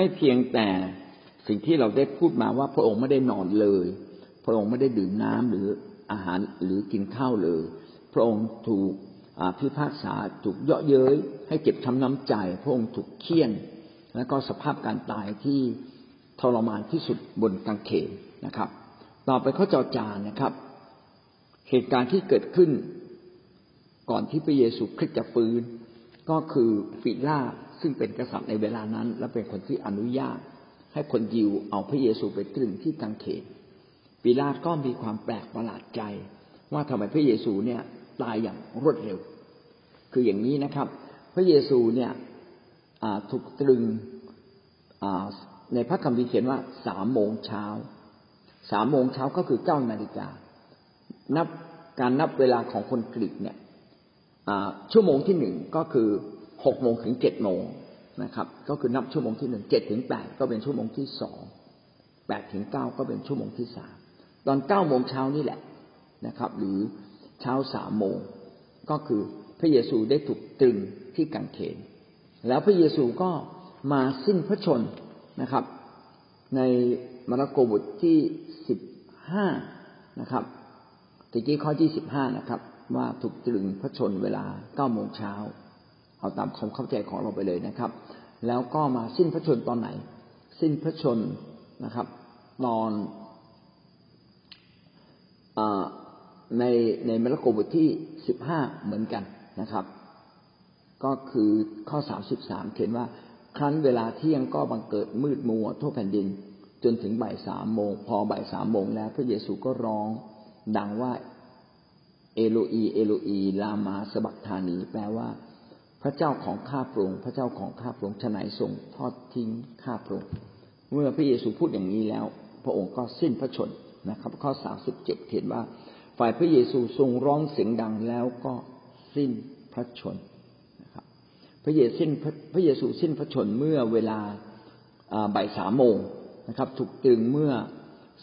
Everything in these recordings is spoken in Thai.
ไม่เพียงแต่สิ่งที่เราได้พูดมาว่าพระองค์ไม่ได้นอนเลย พระองค์ไม่ได้ดื่มน้ำหรืออาหารหรือกินข้าวเลย พระองค์ถูกพิพากษาถูกเยาะเย้ยให้เก็บทำน้ำใจ พระองค์ถูกเคี่ยน แล้วก็สภาพการตายที่ทรมานที่สุดบนกางเขนนะครับ ต่อไปข้อจอจานนะครับ เหตุการณ์ที่เกิดขึ้นก่อนที่พระเยซูคริสต์จะฟื้น ก็คือฟิลา ซึ่งเป็นกษัตริย์ในเวลานั้น และเป็นคนที่อนุญาต ให้คนยิวเอาพระเยซูไปตรึงที่กางเขนปิลาตก็มีความแปลกประหลาดใจ ว่าทำไมพระเยซูเนี่ยตายอย่างรวดเร็ว คืออย่างนี้นะครับ พระเยซูเนี่ยถูกตรึงในพระคัมภีร์เขียนว่าสามโมงเช้าสามโมงเช้าก็คือเก้านาฬิกา นับการนับเวลาของคนกรีกเนี่ยชั่วโมงที่หนึ่งก็คือ หกโมงถึงเจ็ดโมงนะครับ ก็คือนับชั่วโมงที่หนึ่งเจ็ดถึงแปดก็เป็นชั่วโมงที่สองแปดถึงเก้าก็เป็นชั่วโมงที่สามตอนเก้าโมงเช้านี่แหละนะครับ หรือเช้าสามโมงก็คือพระเยซูได้ถูกตรึงที่กังเขน แล้วพระเยซูก็มาสิ้นพระชนนะครับ ในมาระโกบทที่สิบห้านะครับตะกี้ข้อที่สิบห้านะครับ ว่าถูกตรึงพระชนเวลาเก้าโมงเช้า เอาตามความเข้าใจของเราไปเลยนะครับ แล้วก็มาสิ้นพระชนตอนไหน สิ้นพระชนนะครับ ตอนในในมระโกบทที่สิบห้าเหมือนกันนะครับ ก็คือข้อสามสิบสามเขียนว่า ครั้นเวลาเที่ยงก็บังเกิดมืดมัวทั่วแผ่นดิน จนถึงบ่ายสามโมง พอบ่ายสามโมงแล้ว พระเยซูก็ร้องดังว่า เอโลอี เอโลอี ลามาสบักธานี แปลว่า พระเจ้าของข้าพระองค์พระเจ้าของข้าพระองค์ฉนัยทรงทอดทิ้งข้าพระองค์เมื่อพระเยซูพูดอย่างนี้แล้ว พระองค์ก็สิ้นพระชนนะครับ ข้อสามสิบเจ็ดเขียนว่า ฝ่ายพระเยซูทรงร้องเสียงดังแล้วก็สิ้นพระชนนะครับ พระเยซูสิ้นพระเยซูสิ้นพระชนเมื่อเวลาบ่ายสามโมงนะครับ ถูกตึงเมื่อ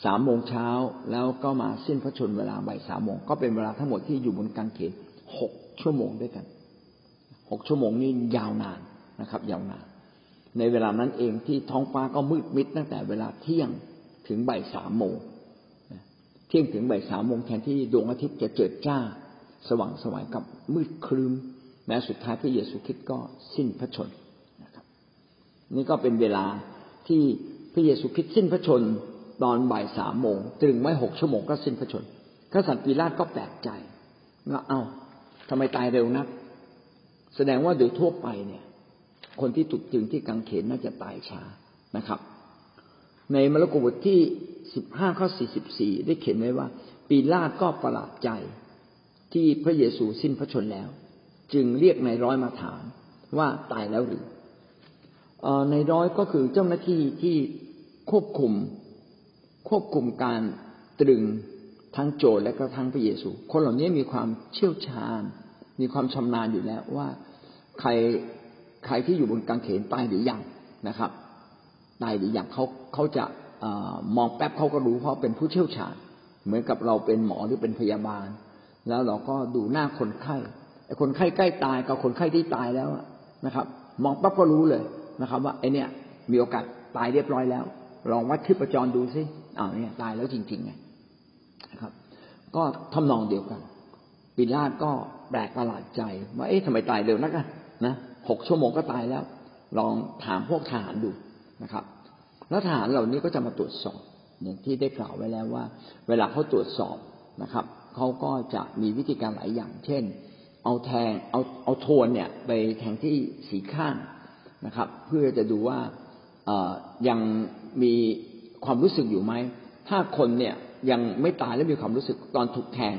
สามโมงเช้าแล้วก็มาสิ้นพระชนเวลาบ่ายสามโมงก็เป็นเวลาทั้งหมดที่อยู่บนกางเขนหกชั่วโมงด้วยกัน หกชั่วโมงนี้ยาวนานนะครับ ยาวนาน ในเวลานั้นเองที่ท้องฟ้าก็มืดมิดตั้งแต่เวลาเที่ยงถึงบ่ายสามโมงเที่ยงถึงบ่ายสามโมงแทนที่ดวงอาทิตย์จะเจิดจ้า สว่างสวายกับมืดครึ้มแม้สุดท้ายพระเยซูคริสต์ก็สิ้นพระชนนะครับ นี่ก็เป็นเวลาที่พระเยซูคริสต์สิ้นพระชนตอนบ่ายสามโมงตรึงไว้หกชั่วโมงก็สิ้นพระชน กษัตริย์ปีลาตก็แปลกใจว่าเอา้าทำไมตายเร็วนัก แสดงว่าโดยทั่วไปเนี่ย คนที่ถูกจึงที่กังเขนน่าจะตายช้านะครับ ในมรรคบทที่สิบห้าข้อสี่สิบสี่ได้เขียนไว้ว่า ปีลาตก็ประหลาดใจที่พระเยซูสิ้นพระชนแล้ว จึงเรียกนายร้อยมาถามว่าตายแล้วหรือในร้อยก็คือเจ้าหน้าที่ที่ควบคุมควบคุมการตรึงทั้งโจรและก็ทั้งพระเยซู คนเหล่านี้มีความเชี่ยวชาญ มีความชำนาญอยู่แล้วว่าใครใครที่อยู่บนกางเขนตายหรือยังนะครับตายหรือยังเขาเขาจะมองแป๊บเขาก็รู้เพราะเป็นผู้เชี่ยวชาญ เหมือนกับเราเป็นหมอหรือเป็นพยาบาล แล้วเราก็ดูหน้าคนไข้ไอ้คนไข้ใกล้ตายกับคนไข้ที่ตายแล้วนะครับ มองปั๊บก็รู้เลยนะครับ ว่าไอ้นี่มีโอกาสตายเรียบร้อยแล้ว ลองวัดที่ประจรดูซิอ้าวเนี่ยตายแล้วจริงๆไงนะครับ ก็ทำนองเดียวกันปิลาตก็ แปลกประหลาดใจว่าเอ๊ะทำไมตายเร็วนักอะนะหกชั่วโมงก็ตายแล้ว ลองถามพวกทหารดูนะครับ แล้วทหารเหล่านี้ก็จะมาตรวจสอบอย่างที่ได้กล่าวไว้แล้วว่า เวลาเขาตรวจสอบนะครับเขาก็จะมีวิธีการหลายอย่าง เช่น เอาแทงเอาเอาโทนเนี่ยไปแทงที่สีข้างนะครับ เพื่อจะดูว่ายังมีความรู้สึกอยู่ไหมถ้าคนเนี่ยยังไม่ตายและมีความรู้สึกตอนถูกแทง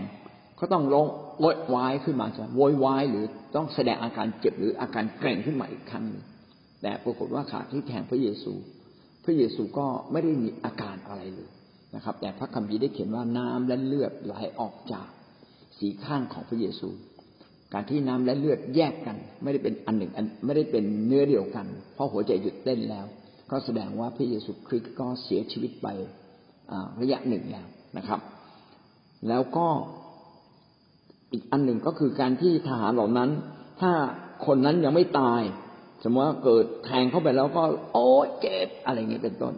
ก็ต้องร้อง โวยวายขึ้นมาจะโวยวายหรือต้องแสดงอาการเจ็บหรืออาการเกร็งขึ้นมาอีกครั้งนึงแต่ปรากฏว่าขาที่แทงพระเยซู พระเยซูก็ไม่ได้มีอาการอะไรเลยนะครับ แต่พระคัมภีร์ได้เขียนว่าน้ำและเลือดไหลออกจากสีข้างของพระเยซู การที่น้ำและเลือดแยกกัน ไม่ได้เป็นอันหนึ่งอันไม่ได้เป็นเนื้อเดียวกัน เพราะหัวใจหยุดเต้นแล้ว ก็แสดงว่าพระเยซูคริสต์ก็เสียชีวิตไประยะหนึ่งแล้วนะครับ แล้วก็ อีกอันหนึ่งก็คือการที่ทหารเหล่านั้น ถ้าคนนั้นยังไม่ตาย สมมติว่าเกิดแทงเข้าไปแล้วก็ โอ้เจ็บอะไรเงี้ยเป็นต้น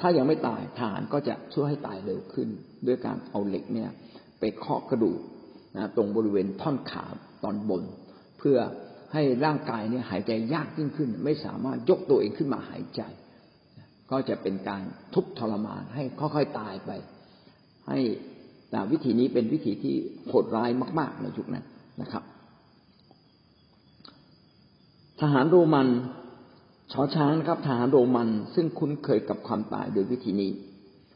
ถ้ายังไม่ตายทหารก็จะช่วยให้ตายเร็วขึ้น ด้วยการเอาเหล็กเนี่ย ไปเคาะกระดูกนะตรงบริเวณท่อนขาตอนบน เพื่อให้ร่างกายเนี่ยหายใจยากยิ่งขึ้น ไม่สามารถยกตัวเองขึ้นมาหายใจ ก็จะเป็นการทุบทรมานให้ค่อยๆตายไป ให้ แต่วิธีนี้เป็นวิธีที่โหดร้ายมาก ๆ ในยุคนั้นนะครับ ทหารโรมันชอช้างครับทหารโรมันซึ่งคุ้นเคยกับความตายโดยวิธีนี้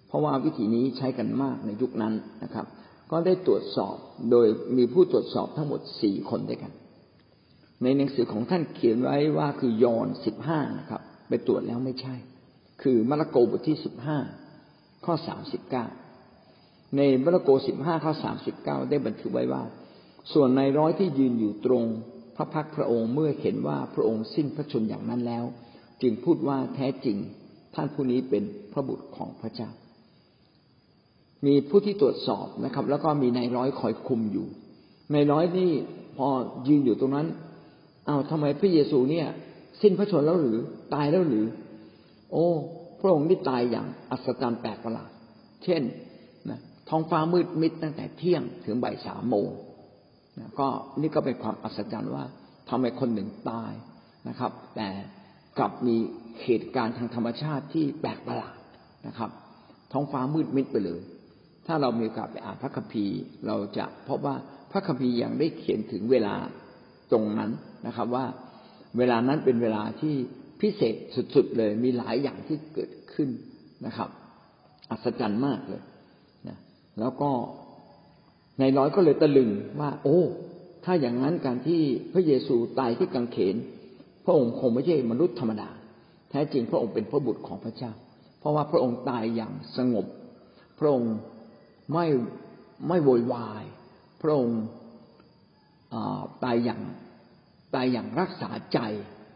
เพราะว่าวิธีนี้ใช้กันมากในยุคนั้นนะครับ ก็ได้ตรวจสอบโดยมีผู้ตรวจสอบทั้งหมดสี่คนด้วยกัน ในหนังสือของท่านเขียนไว้ว่าคือยอนสิบห้านะครับ ไปตรวจแล้วไม่ใช่ คือมาระโกบทที่สิบห้าข้อสามสิบเก้า ในมรโกสิบห้าข้อสามสิบเก้าได้บันทึกไว้ว่า ส่วนในร้อยที่ยืนอยู่ตรง พระพักพระองค์เมื่อเห็นว่าพระองค์สิ้นพระชนอย่างนั้นแล้ว จึงพูดว่าแท้จริงท่านผู้นี้เป็นพระบุตรของพระเจ้า มีผู้ที่ตรวจสอบนะครับ แล้วก็มีนายร้อยคอยคุมอยู่นายร้อยนี่พอยืนอยู่ตรงนั้น เอาทำไมพระเยซูเนี่ย สิ้นพระชนแล้วหรือตายแล้วหรือ โอ้ พระองค์นี่ตายอย่างอัศจรรย์แปลกประหลาด เช่น ท้องฟ้ามืดมิดตั้งแต่เที่ยงถึงบ่ายสามโมงนะก็นี่ก็เป็นความอัศจรรย์ว่าทำไมคนหนึ่งตายนะครับ แต่กลับมีเหตุการณ์ทางธรรมชาติที่แปลกประหลาดนะครับ ท้องฟ้ามืดมิดไปเลย ถ้าเรามีโอกาสไปอ่านพระคัมภีร์เราจะพบว่าพระคัมภีร์ยังได้เขียนถึงเวลาตรงนั้นนะครับ ว่าเวลานั้นเป็นเวลาที่พิเศษสุดๆเลย มีหลายอย่างที่เกิดขึ้นนะครับ อัศจรรย์มากเลย แล้วก็ในร้อยก็เลยตะลึงว่า โอ้ ถ้าอย่างนั้นการที่พระเยซูตายที่กังเขน พระองค์คงไม่ใช่มนุษย์ธรรมดา แท้จริงพระองค์เป็นพระบุตรของพระเจ้า เพราะว่าพระองค์ตายอย่างสงบ พระองค์ไม่ไม่โวยวาย พระองค์ตายอย่างตายอย่างรักษาใจ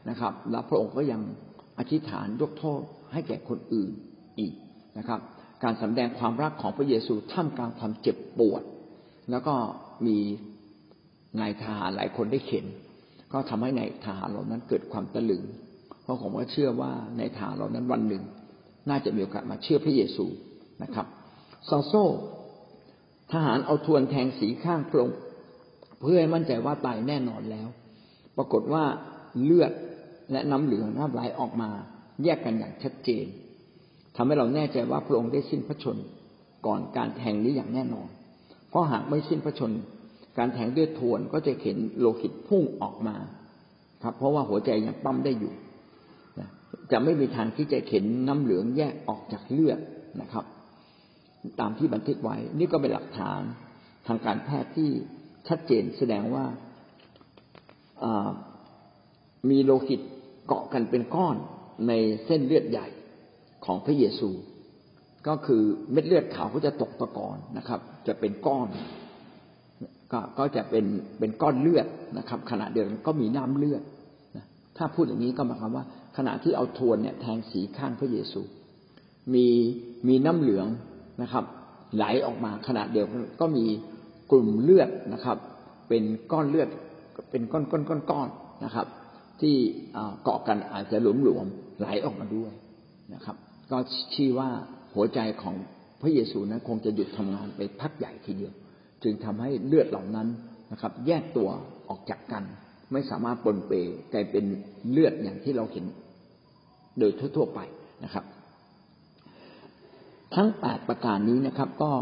นะครับ และพระองค์ก็ยังอธิษฐานยกโทษให้แก่คนอื่นอีกนะครับ การสำแดงความรักของพระเยซูท่ามกลางความเจ็บปวด แล้วก็มีนายทหารหลายคนได้เข็น ก็ทำให้นายทหารเหล่านั้นเกิดความตะลึง เพราะผมก็เชื่อว่านายทหารเหล่านั้นวันหนึ่ง น่าจะมีโอกาสมาเชื่อพระเยซูนะครับซอโซทหารเอาทวนแทงสีข้างพระองค์เพื่อให้มั่นใจว่าตายแน่นอนแล้ว ปรากฏว่าเลือดและน้ำเหลืองน้ำไหลออกมา แยกกันอย่างชัดเจน ทำให้เราแน่ใจว่าพระองค์ได้สิ้นพระชนก่อนการแทงนี้อย่างแน่นอน เพราะหากไม่สิ้นพระชน การแทงด้วยทวนก็จะเห็นโลหิตพุ่งออกมา ครับ เพราะว่าหัวใจยังปั๊มได้อยู่จะไม่มีทางที่จะเห็นน้ำเหลืองแยกออกจากเลือดนะครับ ตามที่บันทึกไว้ นี่ก็เป็นหลักฐานทางการแพทย์ที่ชัดเจนแสดงว่ามีโลหิตเกาะกันเป็นก้อนในเส้นเลือดใหญ่ ของพระเยซู ก็คือเม็ดเลือดขาวก็จะตกตะกอนนะครับ จะเป็นก้อนก็ก็จะเป็นเป็นก้อนเลือดนะครับ ขณะเดียวกันก็มีน้ำเลือดถ้าพูดอย่างนี้ก็หมายความว่า ขณะที่เอาทวนเนี่ยแทงสีข้างพระเยซู มีมีน้ำเหลืองนะครับ ไหลออกมาขณะเดียวกันก็มีกลุ่มเลือดนะครับ เป็นก้อนเลือดเป็นก้อนก้อนก้อนก้อนนะครับ ที่เกาะกันอาจจะหลวมหลวมไหลออกมาด้วยนะครับ ก็ชี้ว่าหัวใจของพระเยซูนั้นคงจะหยุดทำงานไปพักใหญ่ทีเดียว จึงทำให้เลือดเหล่านั้นนะครับ แยกตัวออกจากกัน ไม่สามารถปนเปกลายเป็นเลือดอย่างที่เราเห็น โดยทั่วๆไปนะครับ ทั้งแปดประการนี้นะครับ ก็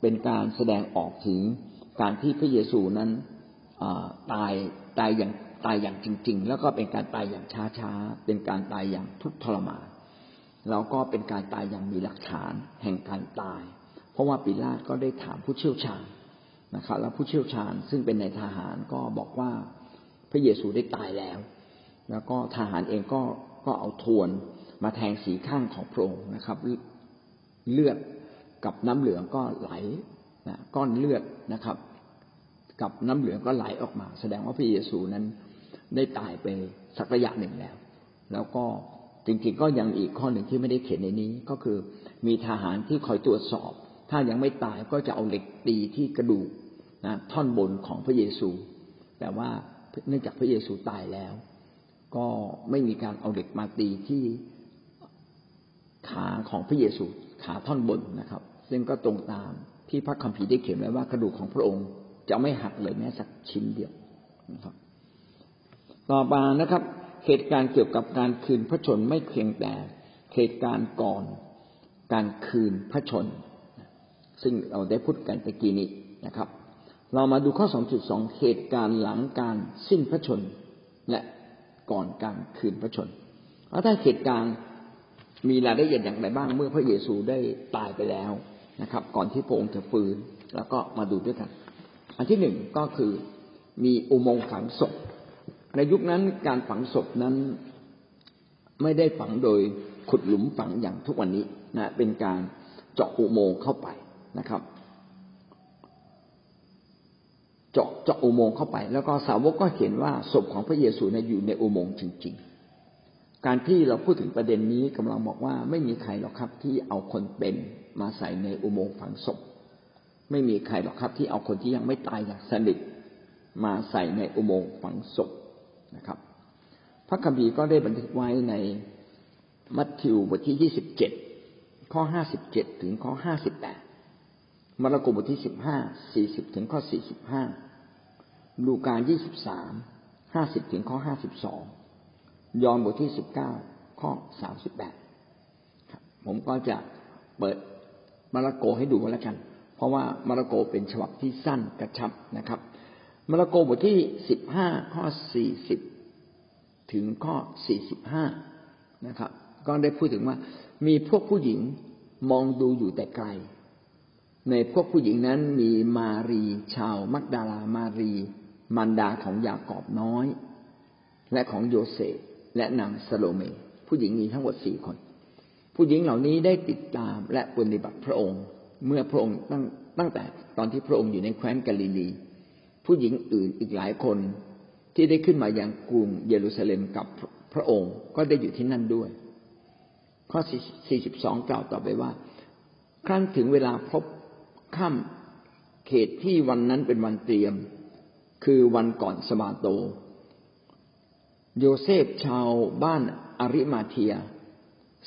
เป็นการแสดงออกถึงการที่พระเยซูนั้นตายตายอย่างตายอย่างจริง ๆ แล้วก็เป็นการตายอย่างช้าๆเป็นการตายอย่างทุกข์ทรมาน แล้วก็เป็นการตายอย่างมีหลักฐานแห่งการตาย เพราะว่าปิลาตก็ได้ถามผู้เชี่ยวชาญนะครับ แล้วผู้เชี่ยวชาญซึ่งเป็นในทหารก็บอกว่าพระเยซูได้ตายแล้ว แล้วก็ทหารเองก็ก็เอาทวนมาแทงสีข้างของพระองค์นะครับ เลือดกับน้ำเหลืองก็ไหลนะก้อนเลือดนะครับ กับน้ำเหลืองก็ไหลออกมา แสดงว่าพระเยซูนั้นได้ตายไปสักระยะหนึ่งแล้ว แล้วก็ จริงๆก็ยังอีกข้อหนึ่งที่ไม่ได้เขียนในนี้ ก็คือมีทหารที่คอยตรวจสอบ ถ้ายังไม่ตายก็จะเอาเหล็กตีที่กระดูกนะท่อนบนของพระเยซู แต่ว่าเนื่องจากพระเยซูตายแล้ว ก็ไม่มีการเอาเหล็กมาตีที่ขาของพระเยซูขาท่อนบนนะครับ ซึ่งก็ตรงตามที่พระคัมภีร์ได้เขียนไว้ว่ากระดูกของพระองค์จะไม่หักเลยแม้สักชิ้นเดียวนะครับ ต่อมานะครับ เหตุการณ์เกี่ยวกับการคืนพระชนไม่เพียงแต่เหตุการณ์ก่อนการคืนพระชน ซึ่งเราได้พูดกันตะกี้นี้นะครับ เรามาดูข้อ 2.2 เหตุการณ์หลังการสิ้นพระชน และก่อนการคืนพระชนแล้วถ้าเหตุการณ์มีรายละเอียดอย่างไรบ้างเมื่อพระเยซูได้ตายไปแล้วนะครับ ก่อนที่พระองค์จะฟื้นแล้วก็มาดูด้วยกัน อันที่หนึ่งก็คือมีอุโมงค์ฝังศพ ในยุคนั้นการฝังศพนั้นไม่ได้ฝังโดยขุดหลุมฝังอย่างทุกวันนี้นะเป็นการเจาะอุโมงค์เข้าไปนะครับ เจาะเจาะอุโมงค์เข้าไป แล้วก็สาวกก็เห็นว่าศพของพระเยซูเนี่ยอยู่ในอุโมงค์จริง ๆ การที่เราพูดถึงประเด็นนี้กำลังบอกว่าไม่มีใครหรอกครับที่เอาคนเป็นมาใส่ในอุโมงค์ฝังศพ ไม่มีใครหรอกครับที่เอาคนที่ยังไม่ตายอย่างสนิทมาใส่ในอุโมงค์ฝังศพ นะครับ พระคัมภีร์ก็ได้บันทึกไว้ในมัทธิวบทที่ยี่สิบเจ็ดข้อห้าสิบเจ็ดถึงข้อห้าสิบแปดมาระโกบทที่สิบห้าสี่สิบถึงข้อสี่สิบห้าลูกายี่สิบสามห้าสิบถึงข้อห้าสิบสองยอห์นบทที่สิบเก้าข้อสามสิบแปดผมก็จะเปิดมาระโกให้ดูแล้วกัน เพราะว่ามาระโกเป็นฉบับที่สั้นกระชับนะครับ มาระโกบทที่สิบห้าข้อสี่สิบถึงข้อสี่สิบห้านะครับ ก็ได้พูดถึงว่า มีพวกผู้หญิงมองดูอยู่แต่ไกล ในพวกผู้หญิงนั้นมีมารีชาวมักดาลามารี มารดาของยากอบน้อย และของโยเซฟและนางสโลเม ผู้หญิงมีทั้งหมดสี่คน ผู้หญิงเหล่านี้ได้ติดตามและปฏิบัติพระองค์ เมื่อพระองค์ตั้งตั้งแต่ตอนที่พระองค์อยู่ในแคว้นกาลิลี ผู้หญิงอื่นอีกหลายคนที่ได้ขึ้นมาอย่างกรุงเยรูซาเล็มกับพระองค์ก็ได้อยู่ที่นั่นด้วย ข้อ 42 กล่าวต่อไปว่า ครั้นถึงเวลาพลบค่ำเหตุที่วันนั้นเป็นวันเตรียม คือวันก่อนสะบาโต โยเซฟชาวบ้านอาริมาเทีย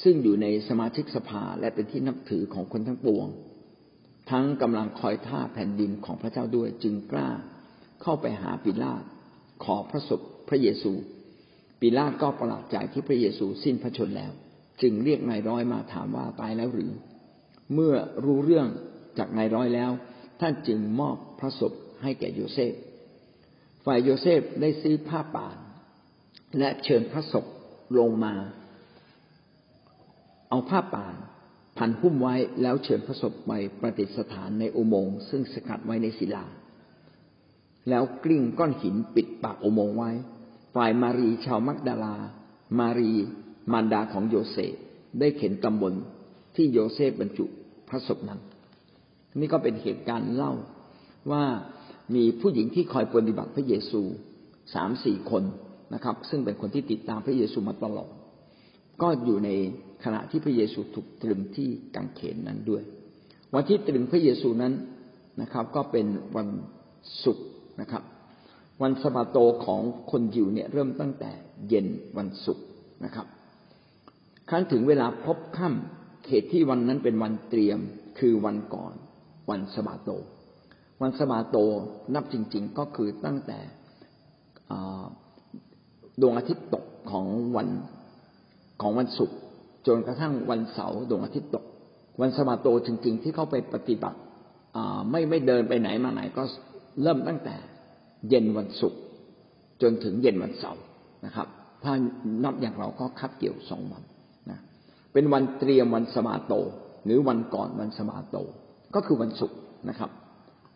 ซึ่งอยู่ในสมาชิกสภาและเป็นที่นับถือของคนทั้งปวง ทั้งกำลังคอยท่าแผ่นดินของพระเจ้าด้วยจึงกล้า เข้าไปหาปิลาตขอพระศพพระเยซู ปิลาตก็ประหลาดใจที่พระเยซูสิ้นพระชนม์แล้ว จึงเรียกนายร้อยมาถามว่าตายแล้วหรือ เมื่อรู้เรื่องจากนายร้อยแล้ว ท่านจึงมอบพระศพให้แก่โยเซฟฝ่ายโยเซฟได้ซื้อผ้าป่าน และเชิญพระศพลงมา เอาผ้าป่านพันหุ้มไว้แล้วเชิญพระศพไปประดิษฐานในอุโมงค์ซึ่งสกัดไว้ในศิลา แล้วกลิ้งก้อนหินปิดปากอุโมงค์ไว้ ฝ่ายมารีชาวมักดาลา มารีมารดาของโยเซฟได้เห็นตำบลที่โยเซฟบรรจุพระศพนั้น นี่ก็เป็นเหตุการณ์เล่าว่ามีผู้หญิงที่คอยปฏิบัติพระเยซูสามสี่คนนะครับ ซึ่งเป็นคนที่ติดตามพระเยซูมาตลอด ก็อยู่ในขณะที่พระเยซูถูกตรึงที่กังเขนนั้นด้วย วันที่ตรึงพระเยซูนั้นนะครับ ก็เป็นวันศุกร์ นะครับ วันสบาโตของคนยิวเนี่ยเริ่มตั้งแต่เย็นวันศุกร์นะครับครั้นถึงเวลาพบค่ำเขตที่วันนั้นเป็นวันเตรียมคือวันก่อน วันสบาโต วันสบาโตนับจริง ๆ ก็คือตั้งแต่ดวงอาทิตย์ตกของวันของวันศุกร์จนกระทั่งวันเสาร์ดวงอาทิตย์ตก วันสบาโตจริง ๆ ที่เขาไปปฏิบัติไม่ไม่เดินไปไหนมาไหนก็ เริ่มตั้งแต่เย็นวันศุกร์จนถึงเย็นวันเสาร์นะครับ ถ้านับอย่างเราก็คับเกี่ยวสองวันนะเป็นวันเตรียมวันสมาโต หรือวันก่อนวันสมาโต ก็คือวันศุกร์นะครับ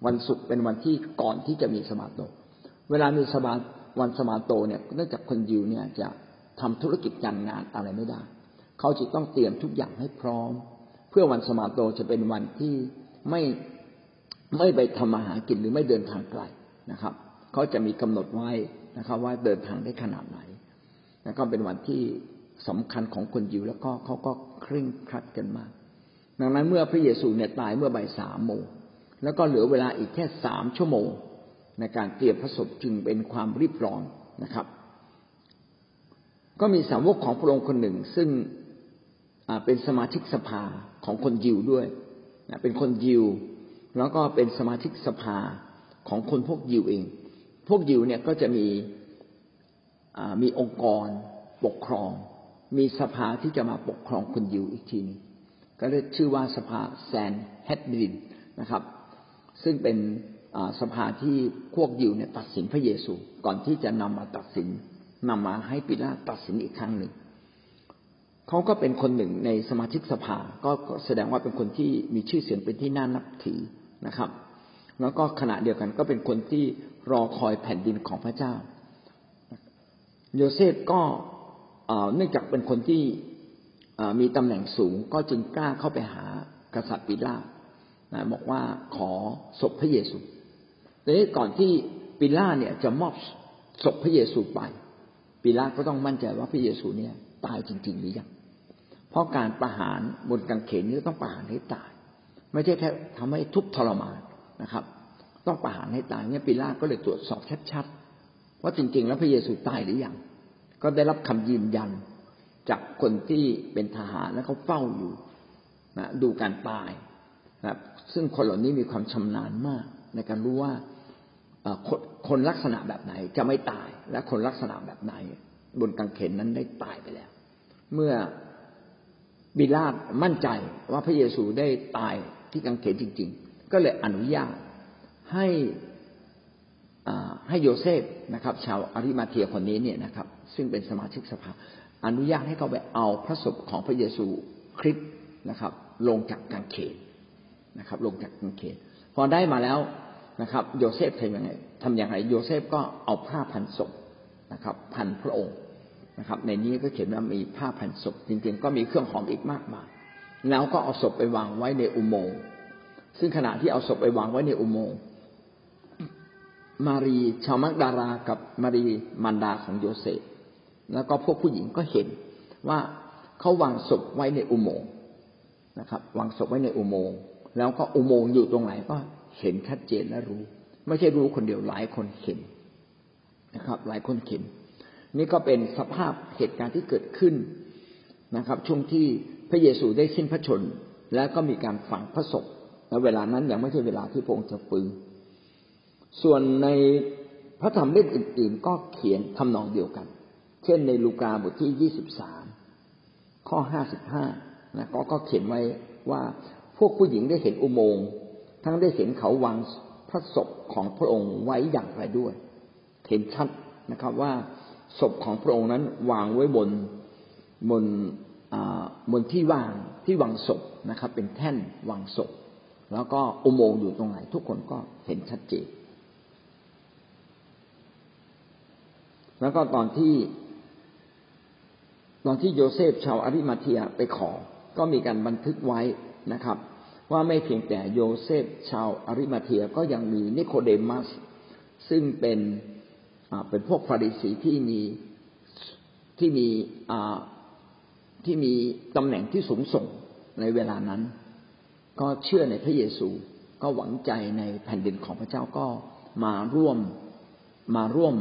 วันศุกร์เป็นวันที่ก่อนที่จะมีสมาโต เวลามีสมาวันสมาโตเนี่ยเนื่องจากคนยิวเนี่ยจะทำธุรกิจการงานอะไรไม่ได้ เขาจะต้องเตรียมทุกอย่างให้พร้อม เพื่อวันสมาโตจะเป็นวันที่ไม่ ไม่ไปทำมาหากินหรือไม่เดินทางไกลนะครับเขาจะมีกำหนดไว้นะครับ ว่าเดินทางได้ขนาดไหนแล้วก็เป็นวันที่สำคัญของคนยิวแล้วก็เขาก็เคร่งครัดกันมาก ดังนั้นเมื่อพระเยซูเนี่ยตายเมื่อบ่ายสามโมงแล้วก็เหลือเวลาอีกแค่สามชั่วโมง ในการเตรียมพระศพจึงเป็นความรีบร้อนนะครับ ก็มีสาวกของพระองค์คนหนึ่ง ซึ่งเป็นสมาชิกสภาของคนยิวด้วยเป็นคนยิว แล้วก็เป็นสมาชิกสภาของคนพวกยิวเอง พวกยิวเนี่ยก็จะมีมีองค์กรปกครอง มีสภาที่จะมาปกครองคนยิวอีกทีนึงก็เรียกชื่อว่าสภาแซนแฮดดินนะครับ ซึ่งเป็นสภาที่พวกยิวเนี่ยตัดสินพระเยซู ก่อนที่จะนำมาตัดสินนำมาให้ปิลาตตัดสินอีกครั้งหนึ่งเขาก็เป็นคนหนึ่งในสมาชิกสภา ก็แสดงว่าเป็นคนที่มีชื่อเสียงเป็นที่น่านับถือ นะครับ แล้วก็ขณะเดียวกันก็เป็นคนที่รอคอยแผ่นดินของพระเจ้า โยเซฟก็เนื่องจากเป็นคนที่มีตำแหน่งสูงก็จึงกล้าเข้าไปหากษัตริย์ปิลาตนะบอกว่าขอศพพระเยซูแต่ก่อนที่ปิลาตเนี่ยจะมอบศพพระเยซูไป ปิลาตก็ต้องมั่นใจว่าพระเยซูเนี่ยตายจริง ๆ หรือยังเพราะการประหารบนกางเขนนี่ต้องประหารให้ตาย ไม่ใช่แค่ทำให้ทุกทรมานนะครับ ต้องประหารให้ตายเนี่ยปิลาตก็เลยตรวจสอบชัดๆว่าจริง ๆ แล้วพระเยซูตายหรือยังก็ได้รับคำยืนยันจากคนที่เป็นทหารและเขาเฝ้าอยู่นะดูการตายนะซึ่งคนเหล่านี้มีความชำนาญมาก ในการรู้ว่าคนลักษณะแบบไหนจะไม่ตาย และคนลักษณะแบบไหน บนกางเขนนั้นได้ตายไปแล้ว เมื่อปิลาตมั่นใจว่าพระเยซูได้ตาย ที่กางเขนจริง ๆ ก็เลยอนุญาตให้ให้โยเซฟนะครับ ชาวอาริมาเทียคนนี้เนี่ยนะครับ ซึ่งเป็นสมาชิกสภา อนุญาตให้เขาไปเอาพระศพของพระเยซูคริสต์นะครับ ลงจากกางเขนนะครับ ลงจากกางเขนพอได้มาแล้วนะครับ โยเซฟทำยังไงทำอย่างไรโยเซฟก็เอาผ้าพันศพนะครับ พันพระองค์นะครับ ในนี้ก็เขียนว่ามีผ้าพันศพจริงๆ ก็มีเครื่องหอมอีกมากมาย แล้วก็เอาศพไปวางไว้ในอุโมงค์ซึ่งขณะที่เอาศพไปวางไว้ในอุโมงค์มารีชาวมักดาลากับมารีมารดาของโยเซฟแล้วก็พวกผู้หญิงก็เห็นว่าเขาวางศพไว้ในอุโมงค์นะครับ วางศพไว้ในอุโมงค์แล้วก็อุโมงค์อยู่ตรงไหนก็เห็นชัดเจนและรู้ ไม่ใช่รู้คนเดียวหลายคนเห็นนะครับ หลายคนเห็น นี่ก็เป็นสภาพเหตุการณ์ที่เกิดขึ้นนะครับ ช่วงที่ พระเยซูได้สิ้นพระชน แล้วก็มีการฝังพระศพและเวลานั้นยังไม่ใช่เวลาที่พระองค์จะฟื้นส่วนในพระธรรมเล่มอื่น ๆ ก็เขียนทำนองเดียวกัน เช่นในลูกาบทที่ยี่สิบสามข้อห้าสิบห้านะก็ก็เขียนไว้ว่าพวกผู้หญิงได้เห็นอุโมงค์ทั้งได้เห็นเขาวางพระศพของพระองค์ไว้อย่างไรด้วย เห็นชัดนะครับว่าศพของพระองค์นั้นวางไว้บนบน บนที่วางที่วางศพนะครับ เป็นแท่นวางศพ แล้วก็อุโมงค์อยู่ตรงไหน ทุกคนก็เห็นชัดเจน แล้วก็ตอนที่ ตอนที่โยเซฟชาวอาริมาเทียไปขอ ก็มีการบันทึกไว้นะครับ ว่าไม่เพียงแต่โยเซฟชาวอาริมาเทียก็ยังมีนิโคเดมัส ซึ่งเป็นเป็นพวกฟาริสีที่มีที่มี ที่มีตำแหน่งที่สูงส่งในเวลานั้น ก็เชื่อในพระเยซูก็หวังใจในแผ่นดินของพระเจ้าก็มาร่วมมาร่วม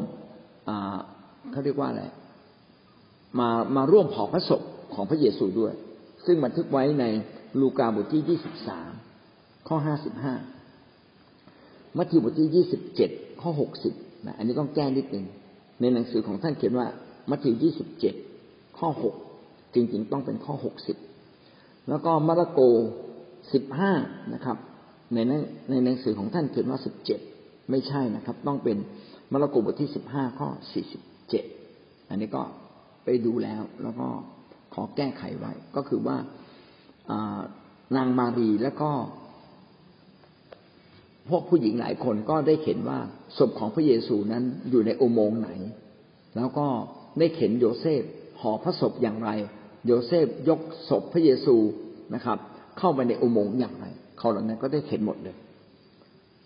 เขาเรียกว่าอะไรมามาร่วมเผาพระศพของพระเยซูด้วย ซึ่งบันทึกไว้ในลูกาบทที่ยี่สิบสามข้อห้าสิบห้ามัทธิวบทที่ยี่สิบเจ็ดข้อหกสิบนะอันนี้ต้องแก้นิดหนึ่งในหนังสือของท่านเขียนว่า มัทธิวยี่สิบเจ็ดข้อหก จริงๆต้องเป็นข้อหกสิบแล้วก็มาระโกสิบห้านะครับ ในในหนังสือของท่านเขียนว่าสิบเจ็ดไม่ใช่นะครับ ต้องเป็นมาระโกบทที่สิบห้าข้อสี่สิบเจ็ดอันนี้ก็ไปดูแล้วแล้วก็ขอแก้ไขไว้ ก็คือว่านางมารีแล้วก็ พวกผู้หญิงหลายคนก็ได้เห็นว่าศพของพระเยซูนั้นอยู่ในอุโมงค์ไหน แล้วก็ได้เห็นโยเซฟห่อพระศพอย่างไร โยเซฟยกศพพระเยซูนะครับ เข้าไปในอุโมงค์อย่างไร เขาเหล่านั้นก็ได้เห็นหมดเลย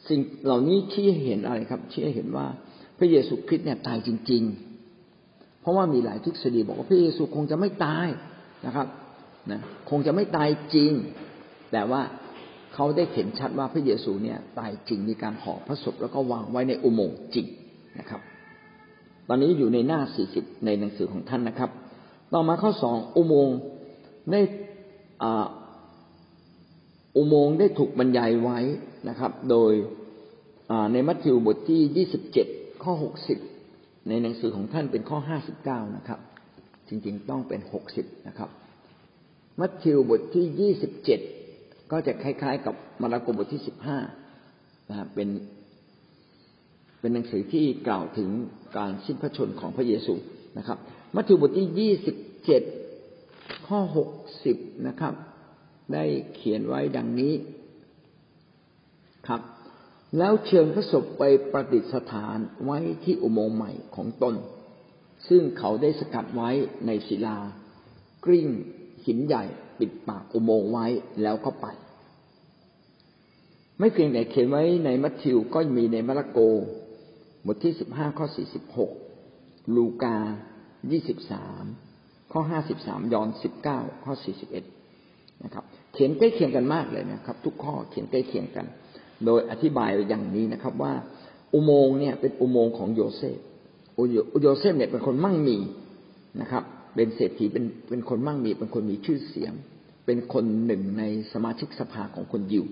สิ่งเหล่านี้ที่เห็นอะไรครับที่เห็นว่าพระเยซูคริสต์เนี่ยตายจริง ๆ เพราะว่ามีหลายทฤษฎีบอกว่าพระเยซูคงจะไม่ตายนะครับนะคงจะไม่ตายจริง แต่ว่าเขาได้เห็นชัดว่าพระเยซูเนี่ยตายจริงมีการห่อพระศพแล้วก็วางไว้ในอุโมงค์จริงนะครับ ตอนนี้อยู่ในหน้าสี่สิบในหนังสือของท่านนะครับ ต่อมาข้อสองอุโมงค์ได้อุโมงค์ได้ถูกบรรยายไว้นะครับ โดยในมัทธิวบทที่ยี่สิบเจ็ดข้อหกสิบในหนังสือของท่านเป็นข้อห้าสิบเก้านะครับ จริงๆต้องเป็นหกสิบนะครับ มัทธิวบทที่ยี่สิบเจ็ดก็จะคล้าย ๆ กับมาระโกบทที่สิบห้านะเป็นเป็นหนังสือที่กล่าวถึงการสิ้นพระชนของพระเยซูนะครับ มัทธิวบทที่ยี่สิบเจ็ดข้อหกสิบนะครับ ได้เขียนไว้ดังนี้ครับ แล้วเชิญพระศพไปประดิษฐานไว้ที่อุโมงค์ใหม่ของตน ซึ่งเขาได้สกัดไว้ในศิลากริ่งหินใหญ่ปิดปากอุโมงค์ไว้แล้วก็ไป ไม่เพียงแต่เขียนไว้ในมัทธิวก็มีในมาระโก บทที่สิบห้าข้อสี่สิบหกลูกา ยี่สิบสามข้อห้าสิบสามยอห์นสิบเก้าข้อสี่สิบเอ็ดนะครับ เขียนใกล้เคียงกันมากเลยนะครับ ทุกข้อเขียนใกล้เคียงกัน โดยอธิบายอย่างนี้นะครับว่าอุโมงค์เนี่ยเป็นอุโมงค์ของโยเซฟโยเซฟเนี่ยเป็นคนมั่งมีนะครับ เป็นเศรษฐีเป็นเป็นคนมั่งมี เป็นคนมีชื่อเสียง เป็นคนหนึ่งในสมาชิกสภาของคนยิว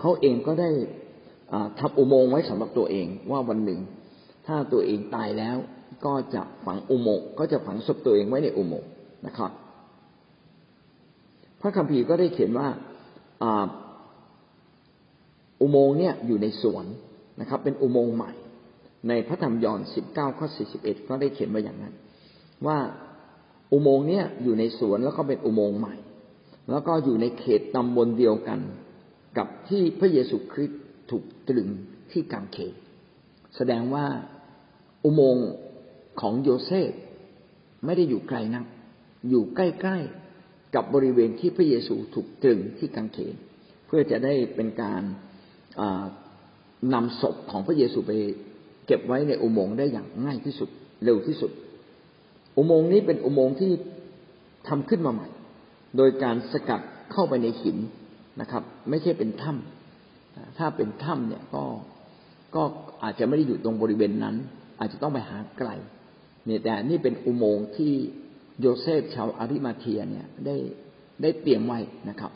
เขาเองก็ได้ทำอุโมงค์ไว้สำหรับตัวเองว่าวันหนึ่ง ถ้าตัวเองตายแล้ว ก็จะฝังอุโมงค์ก็จะฝังศพตัวเองไว้ในอุโมงค์นะครับ พระคัมภีร์ก็ได้เขียนว่าอุโมงค์เนี่ยอยู่ในสวนนะครับ เป็นอุโมงค์ใหม่ ในพระธรรมยอห์นสิบเก้าข้อสี่สิบเอ็ดก็ได้เขียนไว้อย่างนั้น ว่าอุโมงค์เนี่ยอยู่ในสวนแล้วก็เป็นอุโมงค์ใหม่ แล้วก็อยู่ในเขตตำบลเดียวกัน กับที่พระเยซูคริสต์ถูกตรึงที่กางเขนแสดงว่าอุโมงค์ ของโยเซฟไม่ได้อยู่ไกลนัก อยู่ใกล้ๆกับบริเวณที่พระเยซูถูกตรึงที่กางเขน เพื่อจะได้เป็นการนำศพของพระเยซูไปเก็บไว้ในอุโมงค์ได้อย่างง่ายที่สุดเร็วที่สุด อุโมงค์นี้เป็นอุโมงค์ที่ทำขึ้นมาใหม่ โดยการสกัดเข้าไปในหินนะครับ ไม่ใช่เป็นถ้ำถ้าเป็นถ้ำเนี่ยก็ก็อาจจะไม่ได้อยู่ตรงบริเวณนั้น อาจจะต้องไปหาไกล เนี่ยแต่นี่เป็นอุโมงค์ที่โยเซฟชาวอาริมาเทียเนี่ยได้ได้เตรียมไว้นะครับ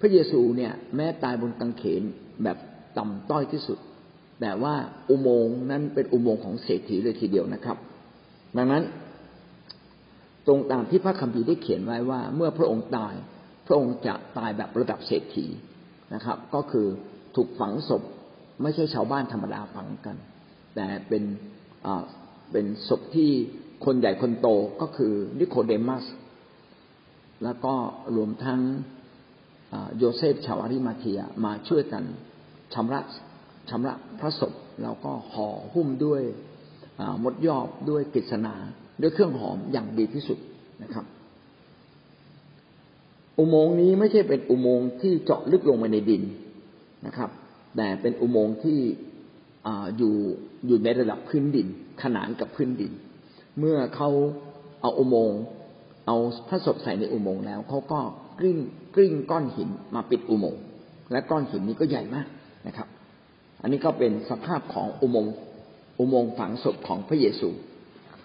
พระเยซูเนี่ยแม้ตายบนกางเขนแบบต่ำต้อยที่สุด แต่ว่าอุโมงค์นั้นเป็นอุโมงค์ของเศรษฐีเลยทีเดียวนะครับ ดังนั้น ตรงตามที่พระคัมภีร์ได้เขียนไว้ว่า เมื่อพระองค์ตายพระองค์จะตายแบบระดับเศรษฐีนะครับ ก็คือถูกฝังศพไม่ใช่ชาวบ้านธรรมดาฝังกัน แต่เป็น เป็นศพที่คนใหญ่คนโตก็คือนิโคเดมัส แล้วก็รวมทั้งโยเซฟชาวอาริมาเทียมาช่วยกันชำระชำระพระศพแล้วก็ห่อหุ้มด้วยมดยอบด้วยกฤษณาด้วยเครื่องหอมอย่างดีที่สุดนะครับ อุโมงค์นี้ไม่ใช่เป็นอุโมงค์ที่เจาะลึกลงไปในดินนะครับ แต่เป็นอุโมงค์ที่อยู่อยู่ในระดับพื้นดิน ขนานกับพื้นดิน เมื่อเขาเอาอุโมงค์เอาพระศพใส่ในอุโมงค์แล้วเขาก็กลิ้งกลิ้งก้อนหินมาปิดอุโมงค์และก้อนหินนี้ก็ใหญ่มากนะครับ อันนี้ก็เป็นสภาพของอุโมงค์อุโมงค์ฝังศพของพระเยซู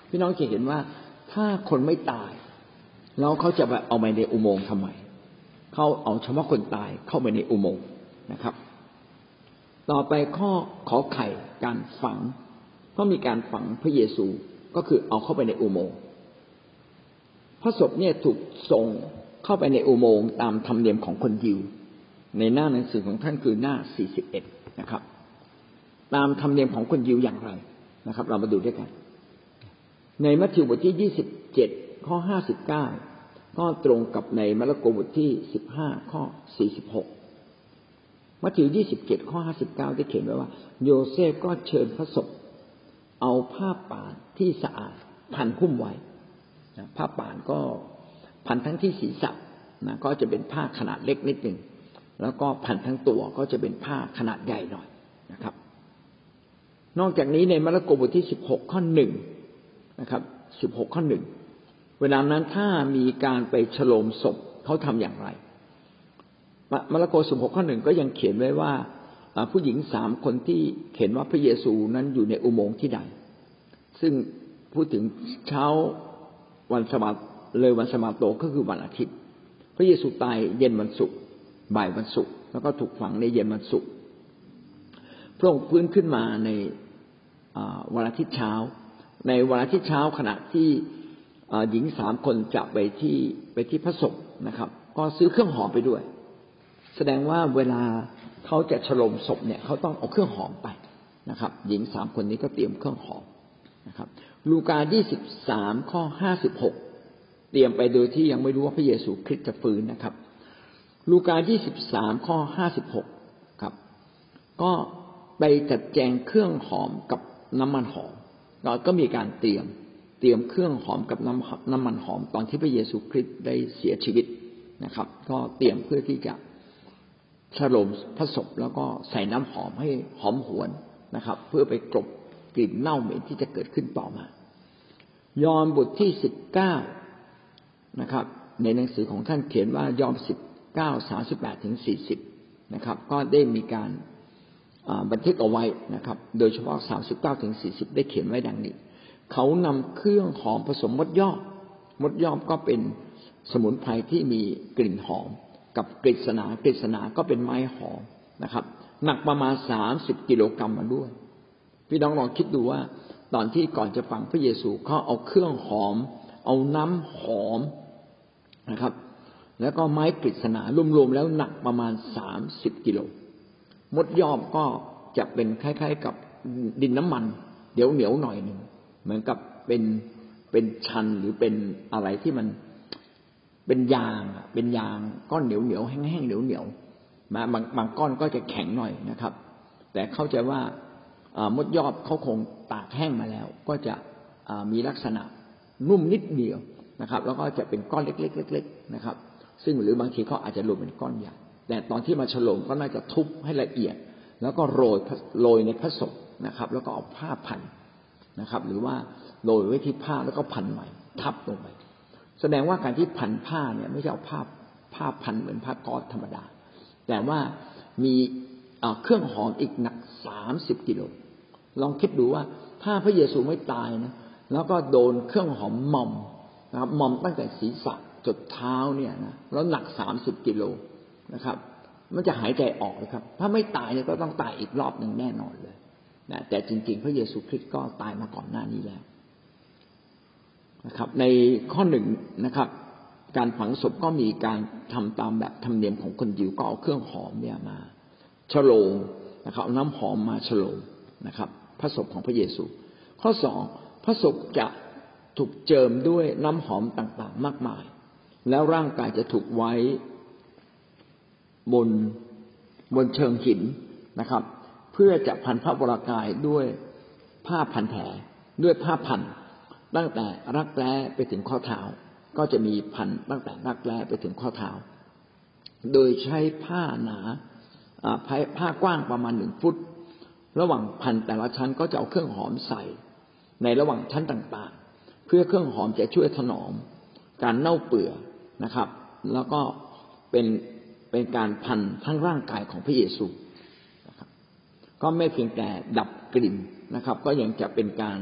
พี่น้องจะเห็นว่าถ้าคนไม่ตายแล้วเขาจะเอาไปในอุโมงค์ทำไมเขาเอาเฉพาะคนตายเข้าไปในอุโมงค์นะครับ ต่อไปข้อขอไข่การฝัง ก็มีการฝังพระเยซูก็คือเอาเข้าไปในอุโมงค์พระศพเนี่ยถูกส่งเข้าไปในอุโมงค์ตามธรรมเนียมของคนยิว ในหน้าหนังสือของท่านคือหน้า 41 นะครับ ตามธรรมเนียมของคนยิวอย่างไรนะครับ เรามาดูด้วยกัน ในมัทธิวบทที่ 27 ข้อ 59 ก็ตรงกับในมาระโกบทที่ 15 ข้อ 46 มัทธิวยี่สิบเจ็ดข้อห้าสิบเก้าได้เขียนไว้ว่า โยเซฟก็เชิญพระศพ เอาผ้าป่านที่สะอาดพันหุ้มไว้ผ้าป่านก็พันทั้งที่ศีรษะนะก็จะเป็นผ้าขนาดเล็กนิดหนึ่งแล้วก็พันทั้งตัวก็จะเป็นผ้าขนาดใหญ่หน่อยนะครับ นอกจากนี้ในมาระโกบทที่สิบหกข้อหนึ่งนะครับสิบหกข้อหนึ่งเวลานั้นถ้ามีการไปฉลมศพเขาทำอย่างไรมาระโกสิบหกข้อหนึ่งก็ยังเขียนไว้ว่า ผู้หญิงสามคนที่เห็นว่าพระเยซูนั้นอยู่ในอุโมงค์ที่ใด ซึ่งพูดถึงเช้าวันสมาเลยวันสมาโตก็คือวันอาทิตย์ พระเยซูตายเย็นวันศุกร์บ่ายวันศุกร์แล้วก็ถูกฝังในเย็นวันศุกร์พระองค์ฟื้นขึ้นมาในวันอาทิตย์เช้า ในวันอาทิตย์เช้าขณะที่หญิงสามคนจะไปที่ไปที่พระศพนะครับ ก็ซื้อเครื่องหอมไปด้วย แสดงว่าเวลาเขาจะฉลมศพเนี่ยเขาต้องเอาเครื่องหอมไปนะครับ หญิงสามคนนี้ก็เตรียมเครื่องหอมนะครับ ลูกายี่สิบสามข้อห้าสิบหกเตรียมไปโดยที่ยังไม่รู้ว่าพระเยซูคริสต์จะฟื้นนะครับ ลูกายี่สิบสามข้อห้าสิบหกครับ ก็ไปจัดแจงเครื่องหอมกับน้ำมันหอมเราก็มีการเตรียมเตรียมเครื่องหอมกับน้ำน้ำมันหอมตอนที่พระเยซูคริสต์ได้เสียชีวิตนะครับ ก็เตรียมเพื่อที่จะ ฉลมพระศพแล้วก็ใส่น้ำหอมให้หอมหวนนะครับ เพื่อไปกลบกลิ่นเน่าเหม็นที่จะเกิดขึ้นต่อมา ยอห์นบทที่สิบเก้านะครับ ในหนังสือของท่านเขียนว่ายอห์นสิบเก้าสาสิบแปดถึงสี่สิบนะครับ ก็ได้มีการบันทึกเอาไว้นะครับ โดยเฉพาะสามสิบเก้าถึงสี่สิบได้เขียนไว้ดังนี้ เขานำเครื่องหอมผสมมดยอบมดยอบก็เป็นสมุนไพรที่มีกลิ่นหอม กับกฤษณากฤษณาก็เป็นไม้หอมนะครับ หนักประมาณสามสิบกิโลกรัมมาด้วย พี่น้องลองคิดดูว่า ตอนที่ก่อนจะฟังพระเยซูเขาเอาเครื่องหอม เอาน้ำหอมนะครับ แล้วก็ไม้กฤษณารวมๆแล้วหนักประมาณสามสิบกิโลมดยอมก็จะเป็นคล้ายๆกับดินน้ำมัน เดี๋ยวเหนียวหน่อยหนึ่งเหมือนกับเป็นเป็นชันหรือเป็นอะไรที่มัน เป็นยางเป็นยางก้อนเหนียวเหนียวแห้งๆเหนียวเหนียวมาบางบางก้อนก็จะแข็งหน่อยนะครับ แต่เข้าใจว่ามดยอดเขาคงตากแห้งมาแล้ว ก็จะมีลักษณะนุ่มนิดเดียวนะครับ แล้วก็จะเป็นก้อนเล็กๆๆนะครับ ซึ่งหรือบางทีเขาอาจจะรวมเป็นก้อนใหญ่แต่ตอนที่มาฉลมก็น่าจะทุบให้ละเอียด แล้วก็โรยโรยในพระศพนะครับ แล้วก็เอาผ้าพันนะครับ หรือว่าโรยไว้ที่ผ้าแล้วก็พันใหม่ทับลงไป แสดงว่าการที่พันผ้าเนี่ย ไม่ใช่เอาผ้าผ้าพันเหมือนผ้าก๊อซธรรมดา แต่ว่ามีเครื่องหอมอีกหนักสามสิบกิโลลองคิดดูว่าถ้าพระเยซูไม่ตายนะแล้วก็โดนเครื่องหอมมอมนะครับมอมตั้งแต่ศีรษะจดเท้าเนี่ยนะแล้วหนักสามสิบกิโลนะครับ มันจะหายใจออกเลยครับ ถ้าไม่ตายเนี่ยก็ต้องตายอีกรอบหนึ่งแน่นอนเลยนะแต่จริง ๆ พระเยซูคริสต์ก็ตายมาก่อนหน้านี้แล้ว นะครับ ในข้อหนึ่งนะครับ การฝังศพก็มีการทำตามแบบธรรมเนียมของคนยิวก็เอาเครื่องหอมเนี่ยมาฉโลงนะครับเอาน้ำหอมมาฉโลงนะครับ พระศพของพระเยซู ข้อสองพระศพจะถูกเจิมด้วยน้ำหอมต่างๆ มากมาย แล้วร่างกายจะถูกไว้บนบนเชิงหินนะครับ เพื่อจะพันพระวรากายด้วยผ้าพันแผลด้วยผ้าพัน ตั้งแต่รักแร้ไปถึงข้อเท้า ก็จะมีพันตั้งแต่รักแร้ไปถึงข้อเท้า โดยใช้ผ้าหนาผ้ากว้างประมาณหนึ่งฟุต ระหว่างพันแต่ละชั้นก็จะเอาเครื่องหอมใส่ ในระหว่างชั้นต่างๆ เพื่อเครื่องหอมจะช่วยถนอม การเน่าเปื่อยนะครับ แล้วก็เป็นเป็นการพันทั้งร่างกายของพระเยซูนะครับ ก็ไม่เพียงแต่ดับกลิ่นนะครับ ก็ยังจะเป็นการ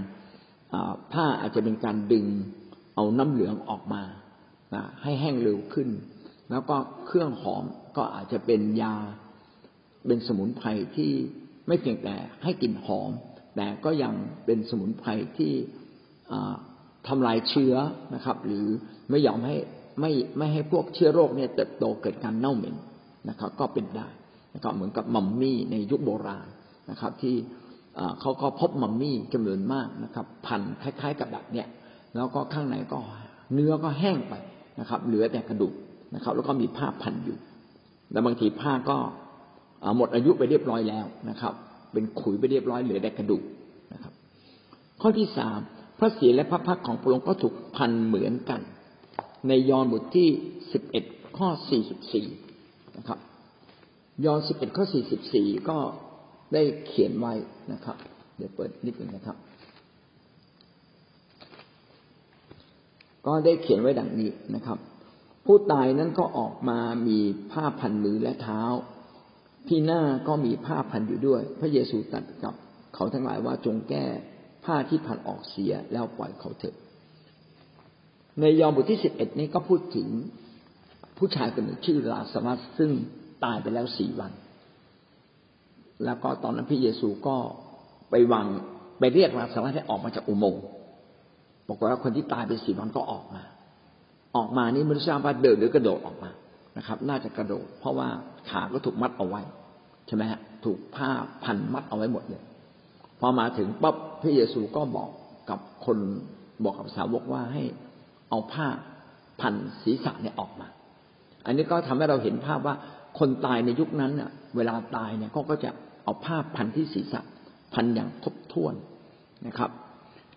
ผ้าอาจจะเป็นการดึงเอาน้ำเหลืองออกมาให้แห้งเร็วขึ้น แล้วก็เครื่องหอมก็อาจจะเป็นยาเป็นสมุนไพรที่ไม่เพียงแต่ให้กลิ่นหอม แต่ก็ยังเป็นสมุนไพรที่ทำลายเชื้อนะครับ หรือไม่ยอมให้ไม่ไม่ให้พวกเชื้อโรคเนี่ยเติบโตเกิดการเน่าเหม็นนะครับ ก็เป็นได้นะครับ เหมือนกับมัมมี่ในยุคโบราณนะครับ ที่ เขาก็พบมัมมี่จำนวนมากนะครับ พันคล้ายๆกับแบบเนี้ยแล้วก็ข้างในก็เนื้อก็แห้งไปนะครับ เหลือแต่กระดูกนะครับ แล้วก็มีผ้าพันอยู่ แล้วบางทีผ้าก็หมดอายุไปเรียบร้อยแล้วนะครับ เป็นขุยไปเรียบร้อยเหลือแต่กระดูกนะครับ ข้อที่สามพระศีลและพระพักของพระองค์ก็ถูกพันเหมือนกัน ในยอห์นบทที่สิบเอ็ดข้อสี่สิบสี่นะครับ ยอห์นสิบเอ็ดข้อสี่สิบสี่ก็ ได้เขียนไว้นะครับ เดี๋ยวเปิดนิดนึงนะครับ ก็ได้เขียนไว้ดังนี้นะครับ ผู้ตายนั้นก็ออกมามีผ้าพันมือและเท้า ที่หน้าก็มีผ้าพันอยู่ด้วย พระเยซูตรัสกับเขาทั้งหลายว่าจงแก้ผ้าที่พันออกเสียแล้วปล่อยเขาเถอะในยอห์นบทที่สิบเอ็ดนี้ก็พูดถึงผู้ชายคนหนึ่งชื่อลาสมัสซึ่งตายไปแล้วสี่วัน แล้วก็ตอนนั้นพระเยซูก็ไปวางไปเรียกลาสมัสให้ออกมาจากอุโมงค์บอกว่าคนที่ตายไปสี่วันก็ออกมา ออกมานี่ไม่ทราบว่าเดินหรือกระโดดออกมานะครับ น่าจะกระโดด เพราะว่าขาก็ถูกมัดเอาไว้ใช่ไหมฮะถูกผ้าพันมัดเอาไว้หมดเลยพอมาถึงปั๊บพระเยซูก็บอกกับคนบอกกับสาวกว่าให้เอาผ้าพันศีรษะเนี่ยออกมา อันนี้ก็ทำให้เราเห็นภาพว่าคนตายในยุคนั้นเน่ะเวลาตายเนี่ยเขาก็จะ เอาผ้าพันที่ศีรษะพันอย่างครบถ้วนนะครับ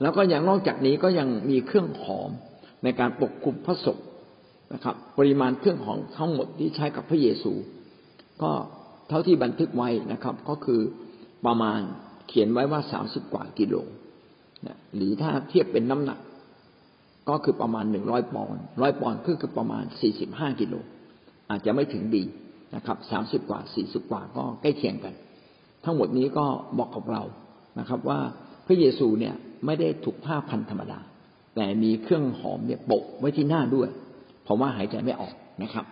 แล้วก็อย่างนอกจากนี้ก็ยังมีเครื่องหอมในการปกคลุมพระศพนะครับ ปริมาณเครื่องหอมทั้งหมดที่ใช้กับพระเยซู ก็เท่าที่บันทึกไว้นะครับ ก็คือประมาณเขียนไว้ว่าสามสิบกว่ากิโลนะหรือถ้าเทียบเป็นน้ำหนัก ก็คือประมาณหนึ่งร้อยปอนด์ร้อยปอนด์คือคือประมาณสี่สิบห้ากิโลอาจจะไม่ถึงดีนะครับสามสิบกว่าสี่สิบกว่าก็ใกล้เคียงกัน ทั้งหมดนี้ก็บอกกับเรานะครับ ว่าพระเยซูเนี่ยไม่ได้ถูกผ้าพันธรรมดา แต่มีเครื่องหอมเนี่ยปกไว้ที่หน้าด้วย เพราะว่าหายใจไม่ออกนะครับ